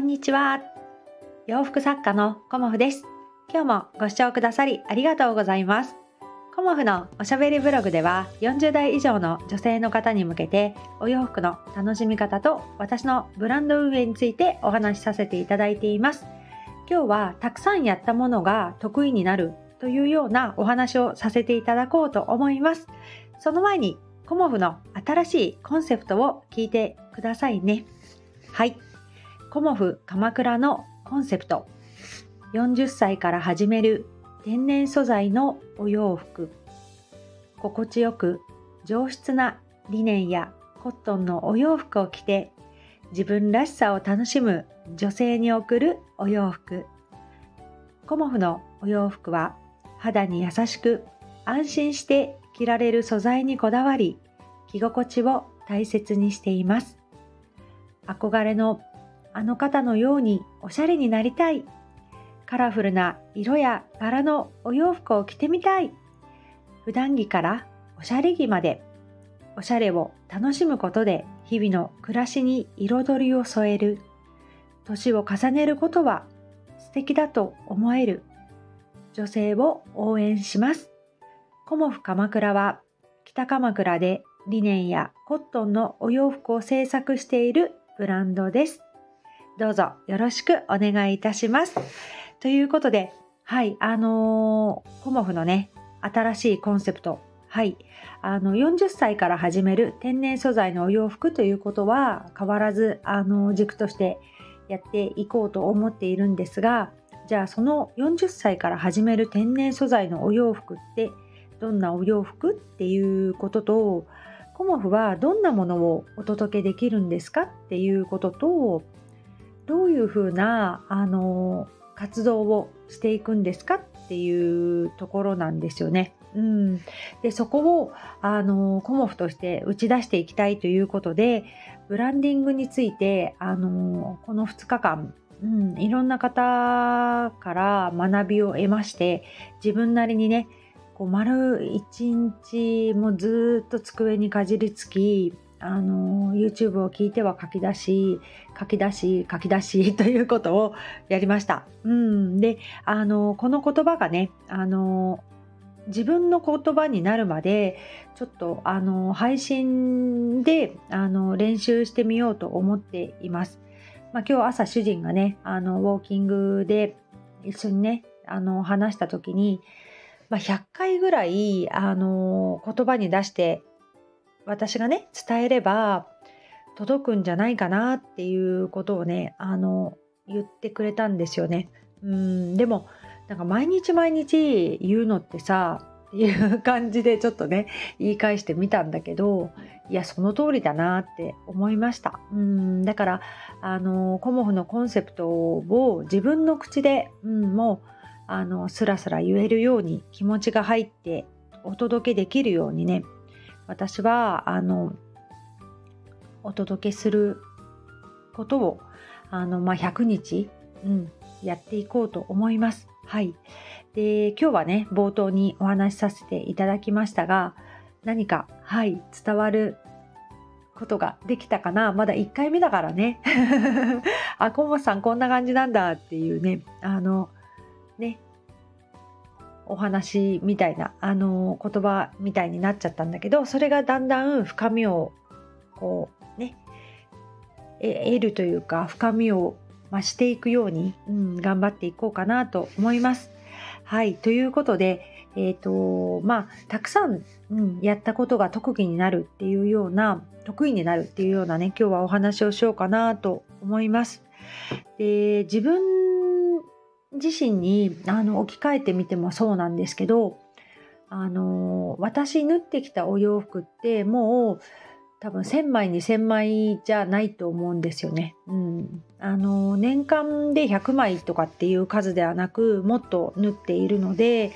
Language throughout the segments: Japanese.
んにちは。洋服作家のコモフです。今日もご視聴くださりありがとうございます。コモフのおしゃべりブログでは40代以上の女性の方に向けてお洋服の楽しみ方と私のブランド運営についてお話しさせていただいています。今日はたくさんやったものが得意になるというようなお話をさせていただこうと思います。その前にコモフの新しいコンセプトを聞いてくださいね。はい。コモフ鎌倉のコンセプト。40歳から始める天然素材のお洋服。心地よく上質なリネンやコットンのお洋服を着て自分らしさを楽しむ女性に贈るお洋服。コモフのお洋服は肌に優しく安心して着られる素材にこだわり着心地を大切にしています憧れのあの方のようにおしゃれになりたい。カラフルな色や柄のお洋服を着てみたい。普段着からおしゃれ着まで。おしゃれを楽しむことで日々の暮らしに彩りを添える。年を重ねることは素敵だと思える。女性を応援します。コモフ鎌倉は北鎌倉でリネンやコットンのお洋服を制作しているブランドです。どうぞよろしくお願いいたします。ということで、はい、あのー、コモフのね、新しいコンセプト、はい、あの40歳から始める天然素材のお洋服ということは変わらず、あの軸としてやっていこうと思っているんですが、じゃあその40歳から始める天然素材のお洋服ってどんなお洋服っていうこととコモフはどんなものをお届けできるんですかっていうこととどういうふうなあの活動をしていくんですかっていうところなんですよね。うん、でそこをあのコモフとして打ち出していきたいということでブランディングについてあのこの2日間うん、いろんな方から学びを得まして自分なりにねこう丸一日もずっと机にかじりつきあの YouTube を聞いては書き出し書き出し書き出し ということをやりました。うん、であのこの言葉がねあの自分の言葉になるまでちょっとあの配信であの練習してみようと思っています。まあ、今日朝主人がねあのウォーキングで一緒にねあの話した時にまあ、100回ぐらい、あの言葉に出して私がね伝えれば届くんじゃないかなっていうことをねあの言ってくれたんですよね。うんでもなんか毎日毎日言うのってさっていう感じでちょっとね言い返してみたんだけどいやその通りだなって思いましたうんだからあのコモフのコンセプトを自分の口で、うん、もうあのスラスラ言えるように気持ちが入ってお届けできるようにね私はあのお届けすることをあの、まあ、100日、うん、やっていこうと思います。はい。で、今日はね、冒頭にお話しさせていただきましたが、何か、はい、伝わることができたかなまだ1回目だからね。あ、コモさんこんな感じなんだっていうね、あの、ね、お話みたいな、あの言葉みたいになっちゃったんだけど、それがだんだん深みを、こう、ね、得るというか、深みを増していくように、うん、頑張っていこうかなと思います。はい、ということで、え、ー、と、まあ、たくさん、うん、やったことが特技になるっていうような、得意になるっていうようなね、今日はお話をしようかなと思います。で、自分自身にあの置き換えてみてもそうなんですけどあの私縫ってきたお洋服ってもう多分1000枚2000枚じゃないと思うんですよね。うん、あの年間で100枚とかっていう数ではなくもっと縫っているので、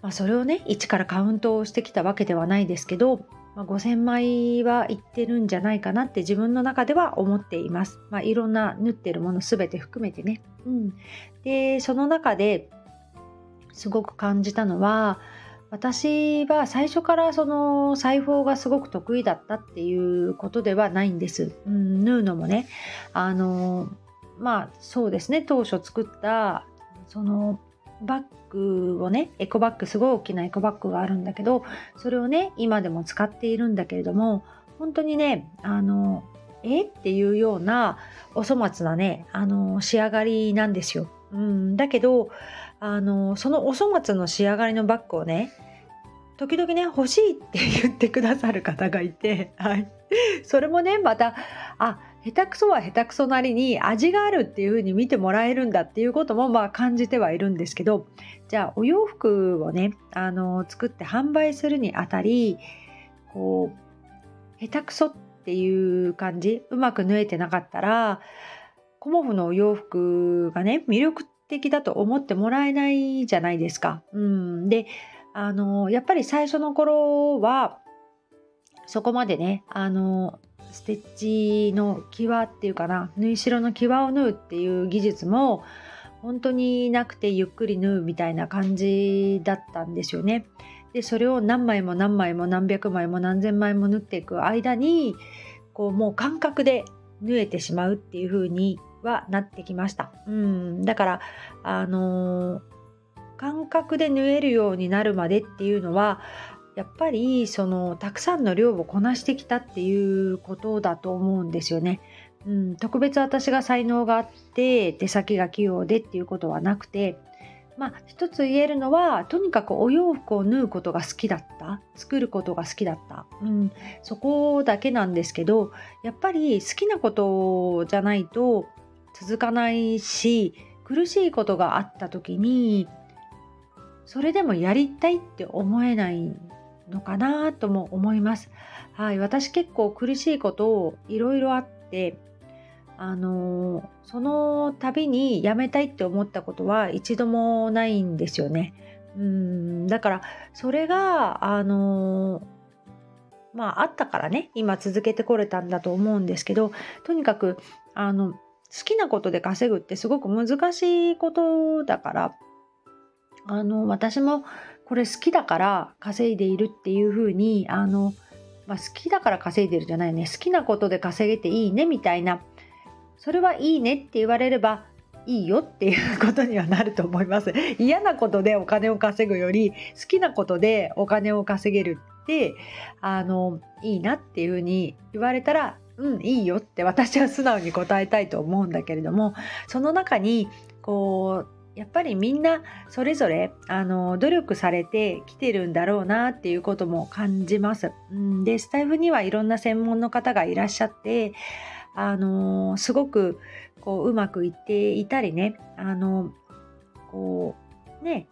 まあ、それをね一からカウントをしてきたわけではないですけどまあ、5000枚はいってるんじゃないかなって自分の中では思っています。まあ、いろんな縫ってるもの全て含めてね。うん、でその中ですごく感じたのは私は最初からその裁縫がすごく得意だったっていうことではないんです。うん、縫うのもねあのまあそうですね当初作ったそのバッグをねエコバッグすごい大きなエコバッグがあるんだけどそれをね今でも使っているんだけれども本当にねあのえっていうようなお粗末なねあの仕上がりなんですよ。うん、だけどあのそのお粗末の仕上がりのバッグをね時々ね欲しいって言ってくださる方がいて、はい、それもねまたあ下手くそは下手くそなりに味があるっていう風に見てもらえるんだっていうこともまあ感じてはいるんですけどじゃあお洋服をねあの作って販売するにあたりこう下手くそっていう感じうまく縫えてなかったらコモフのお洋服がね魅力的だと思ってもらえないじゃないですか。うん、であのやっぱり最初の頃はそこまでねあのステッチの際っていうかな縫い代の際を縫うっていう技術も本当になくてゆっくり縫うみたいな感じだったんですよね。でそれを何枚も何枚も何百枚も何千枚も縫っていく間にこうもう感覚で縫えてしまうっていう風にはなってきました。うんだからあのー、感覚で縫えるようになるまでっていうのはやっぱりそのたくさんの量をこなしてきたっていうことだと思うんですよね。うん、特別私が才能があって手先が器用でっていうことはなくてまあ一つ言えるのはとにかくお洋服を縫うことが好きだった。作ることが好きだった、うん、そこだけなんですけどやっぱり好きなことじゃないと続かないし苦しいことがあった時にそれでもやりたいって思えないのかなとも思います。はい、私結構苦しいことをいろいろあってあのその度にやめたいって思ったことは一度もないんですよね。うんだからそれがあのまああったからね今続けてこれたんだと思うんですけどとにかくあの好きなことで稼ぐってすごく難しいことだからあの私もこれ好きだから稼いでいるっていうふうにあの、まあ、好きだから稼いでるじゃないね。好きなことで稼げていいねみたいな。それはいいねって言われればいいよっていうことにはなると思います。嫌なことでお金を稼ぐより好きなことでお金を稼げるってあのいいなっていうふうに言われたらうんいいよって私は素直に答えたいと思うんだけれどもその中にこうやっぱりみんなそれぞれあの努力されてきてるんだろうなっていうことも感じます。でスタイフにはいろんな専門の方がいらっしゃってあのすごくこううまくいっていたりねあのこうね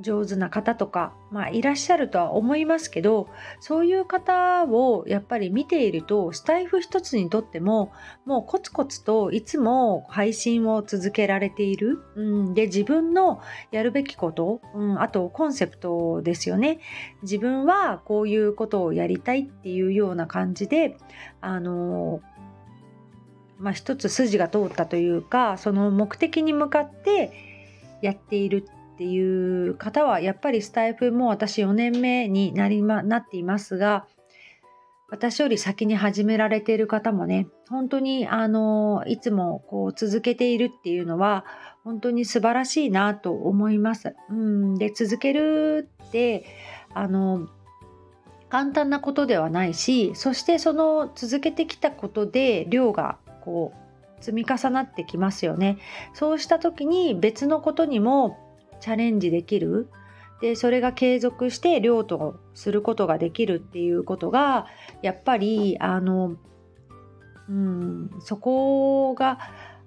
上手な方とか、まあ、いらっしゃるとは思いますけどそういう方をやっぱり見ているとスタイフ一つにとってももうコツコツといつも配信を続けられている、うん、で自分のやるべきこと、うん、あとコンセプトですよね。自分はこういうことをやりたいっていうような感じであのまあ、一つ筋が通ったというかその目的に向かってやっているっていう方はやっぱりスタイフも私4年目になり、ま、なっていますが私より先に始められている方もね本当にあのいつもこう続けているっていうのは本当に素晴らしいなと思います。うんで続けるってあの簡単なことではないしそしてその続けてきたことで量がこう積み重なってきますよね。そうした時に別のことにもチャレンジできる。でそれが継続して量とすることができるっていうことがやっぱりあのうんそこが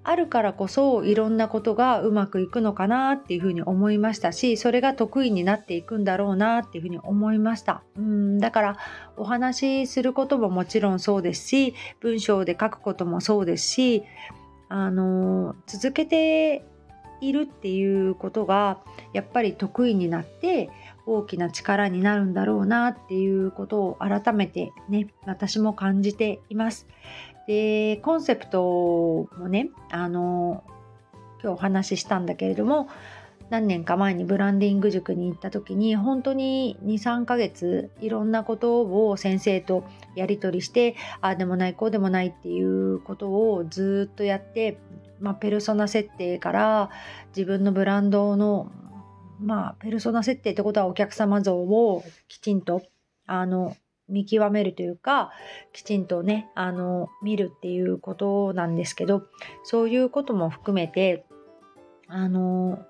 あるからこそいろんなことがうまくいくのかなっていうふうに思いましたしそれが得意になっていくんだろうなっていうふうに思いました。うんだからお話しすることももちろんそうですし文章で書くこともそうですしあの続けているっていうことがやっぱり得意になって大きな力になるんだろうなっていうことを改めてね私も感じています。でコンセプトもねあの今日お話ししたんだけれども何年か前にブランディング塾に行った時に本当に23ヶ月いろんなことを先生とやり取りしてああでもないこうでもないっていうことをずっとやって、まあ、ペルソナ設定から自分のブランドのまあペルソナ設定ってことはお客様像をきちんとあの見極めるというかきちんとねあの見るっていうことなんですけどそういうことも含めてあの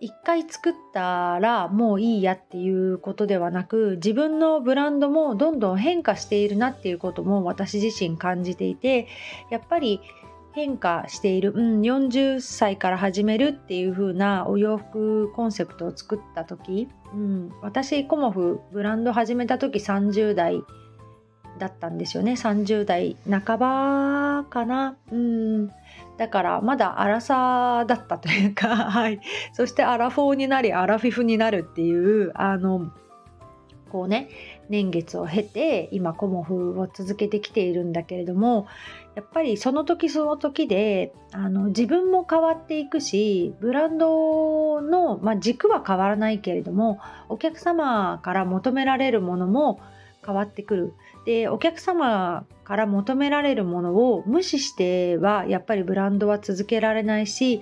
一回作ったらもういいやっていうことではなく自分のブランドもどんどん変化しているなっていうことも私自身感じていてやっぱり変化している、うん、40歳から始めるっていう風なお洋服コンセプトを作った時、うん、私コモフブランド始めた時30代だったんですよね。30代半ばかな。うん。だからまだアラサーだったというか、はい、そしてアラフォーになりアラフィフになるっていうあのこうね年月を経て今コモフを続けてきているんだけれどもやっぱりその時その時であの自分も変わっていくしブランドの、まあ、軸は変わらないけれどもお客様から求められるものも変わってくる。でお客様から求められるものを無視してはやっぱりブランドは続けられないし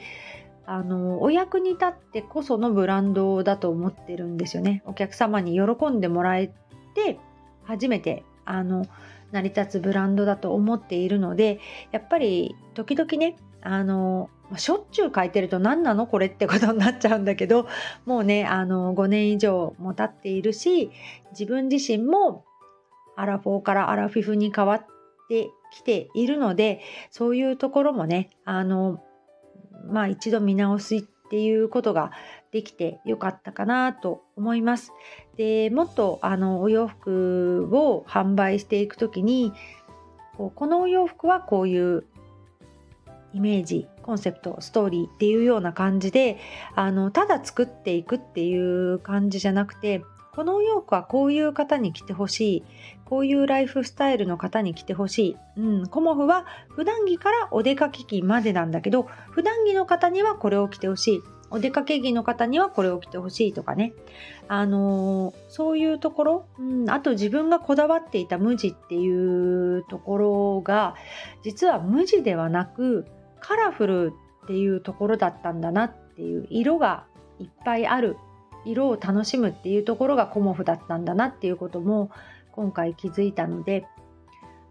あのお役に立ってこそのブランドだと思ってるんですよね。お客様に喜んでもらえて初めてあの成り立つブランドだと思っているのでやっぱり時々ねあのしょっちゅう書いてると何なの？これってことになっちゃうんだけどもうねあの5年以上も経っているし自分自身もアラフォーからアラフィフに変わってきているのでそういうところもねあのまあ一度見直すっていうことができてよかったかなと思います。でもっとあのお洋服を販売していく時にこうこのお洋服はこういうイメージコンセプトストーリーっていうような感じであのただ作っていくっていう感じじゃなくてこのお洋服はこういう方に着てほしいこういうライフスタイルの方に着てほしい、うん、コモフは普段着からお出かけ着までなんだけど普段着の方にはこれを着てほしい。お出かけ着の方にはこれを着てほしいとかね、あのー、そういうところ、うん、あと自分がこだわっていた無地っていうところが実は無地ではなくカラフルっていうところだったんだなっていう色がいっぱいある。色を楽しむっていうところがコモフだったんだなっていうことも今回気づいたので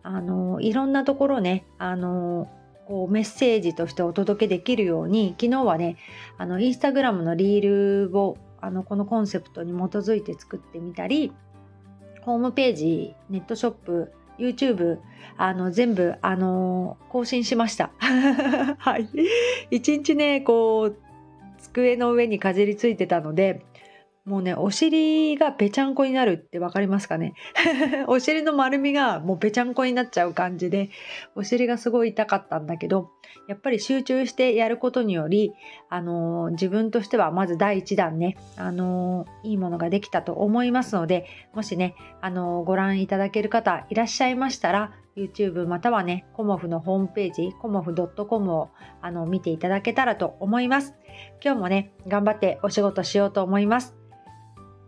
あのいろんなところねあのこうメッセージとしてお届けできるように昨日はねあのインスタグラムのリールをあのこのコンセプトに基づいて作ってみたりホームページネットショップ YouTube あの全部あの更新しました。はい。一日ねこう机の上にかじりついてたのでもうね、お尻がぺちゃんこになるってわかりますかね？お尻の丸みがもうぺちゃんこになっちゃう感じで、お尻がすごい痛かったんだけど、やっぱり集中してやることにより、あのー、自分としてはまず第一弾ね、あのー、いいものができたと思いますので、もしね、あのー、ご覧いただける方いらっしゃいましたら、YouTube またはね、コモフのホームページ、コモフ .com をあの見ていただけたらと思います。今日もね、頑張ってお仕事しようと思います。